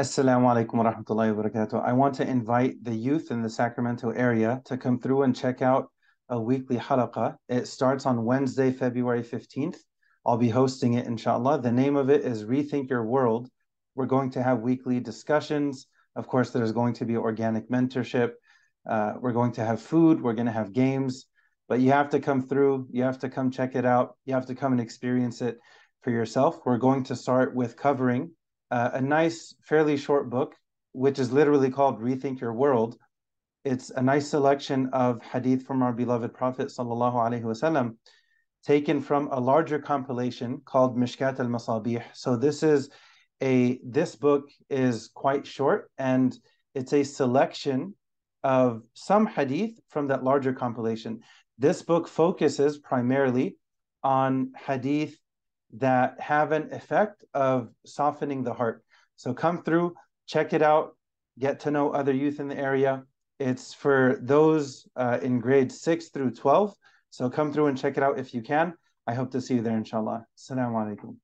Assalamu alaikum wa rahmatullahi wa barakatuh. I want to invite the youth in the Sacramento area to come through and check out a weekly halaqah. It starts on Wednesday, February 15th. I'll be hosting it, inshallah. The name of it is Rethink Your World. We're going to have weekly discussions. Of course, there's going to be organic mentorship. Uh, we're going to have food. We're going to have games. But you have to come through. You have to come check it out. You have to come and experience it for yourself. We're going to start with covering uh, a nice, fairly short book, which is literally called Rethink Your World. It's a nice selection of hadith from our beloved Prophet sallallahu taken from a larger compilation called Mishkat al-Masabih. So this is a this book is quite short and it's a selection of some hadith from that larger compilation. This book focuses primarily on hadith that have an effect of softening the heart. So come through, check it out, get to know other youth in the area. It's for those uh, in grade 6 through 12. So come through and check it out if you can. I hope to see you there, inshallah. Assalamu alaikum.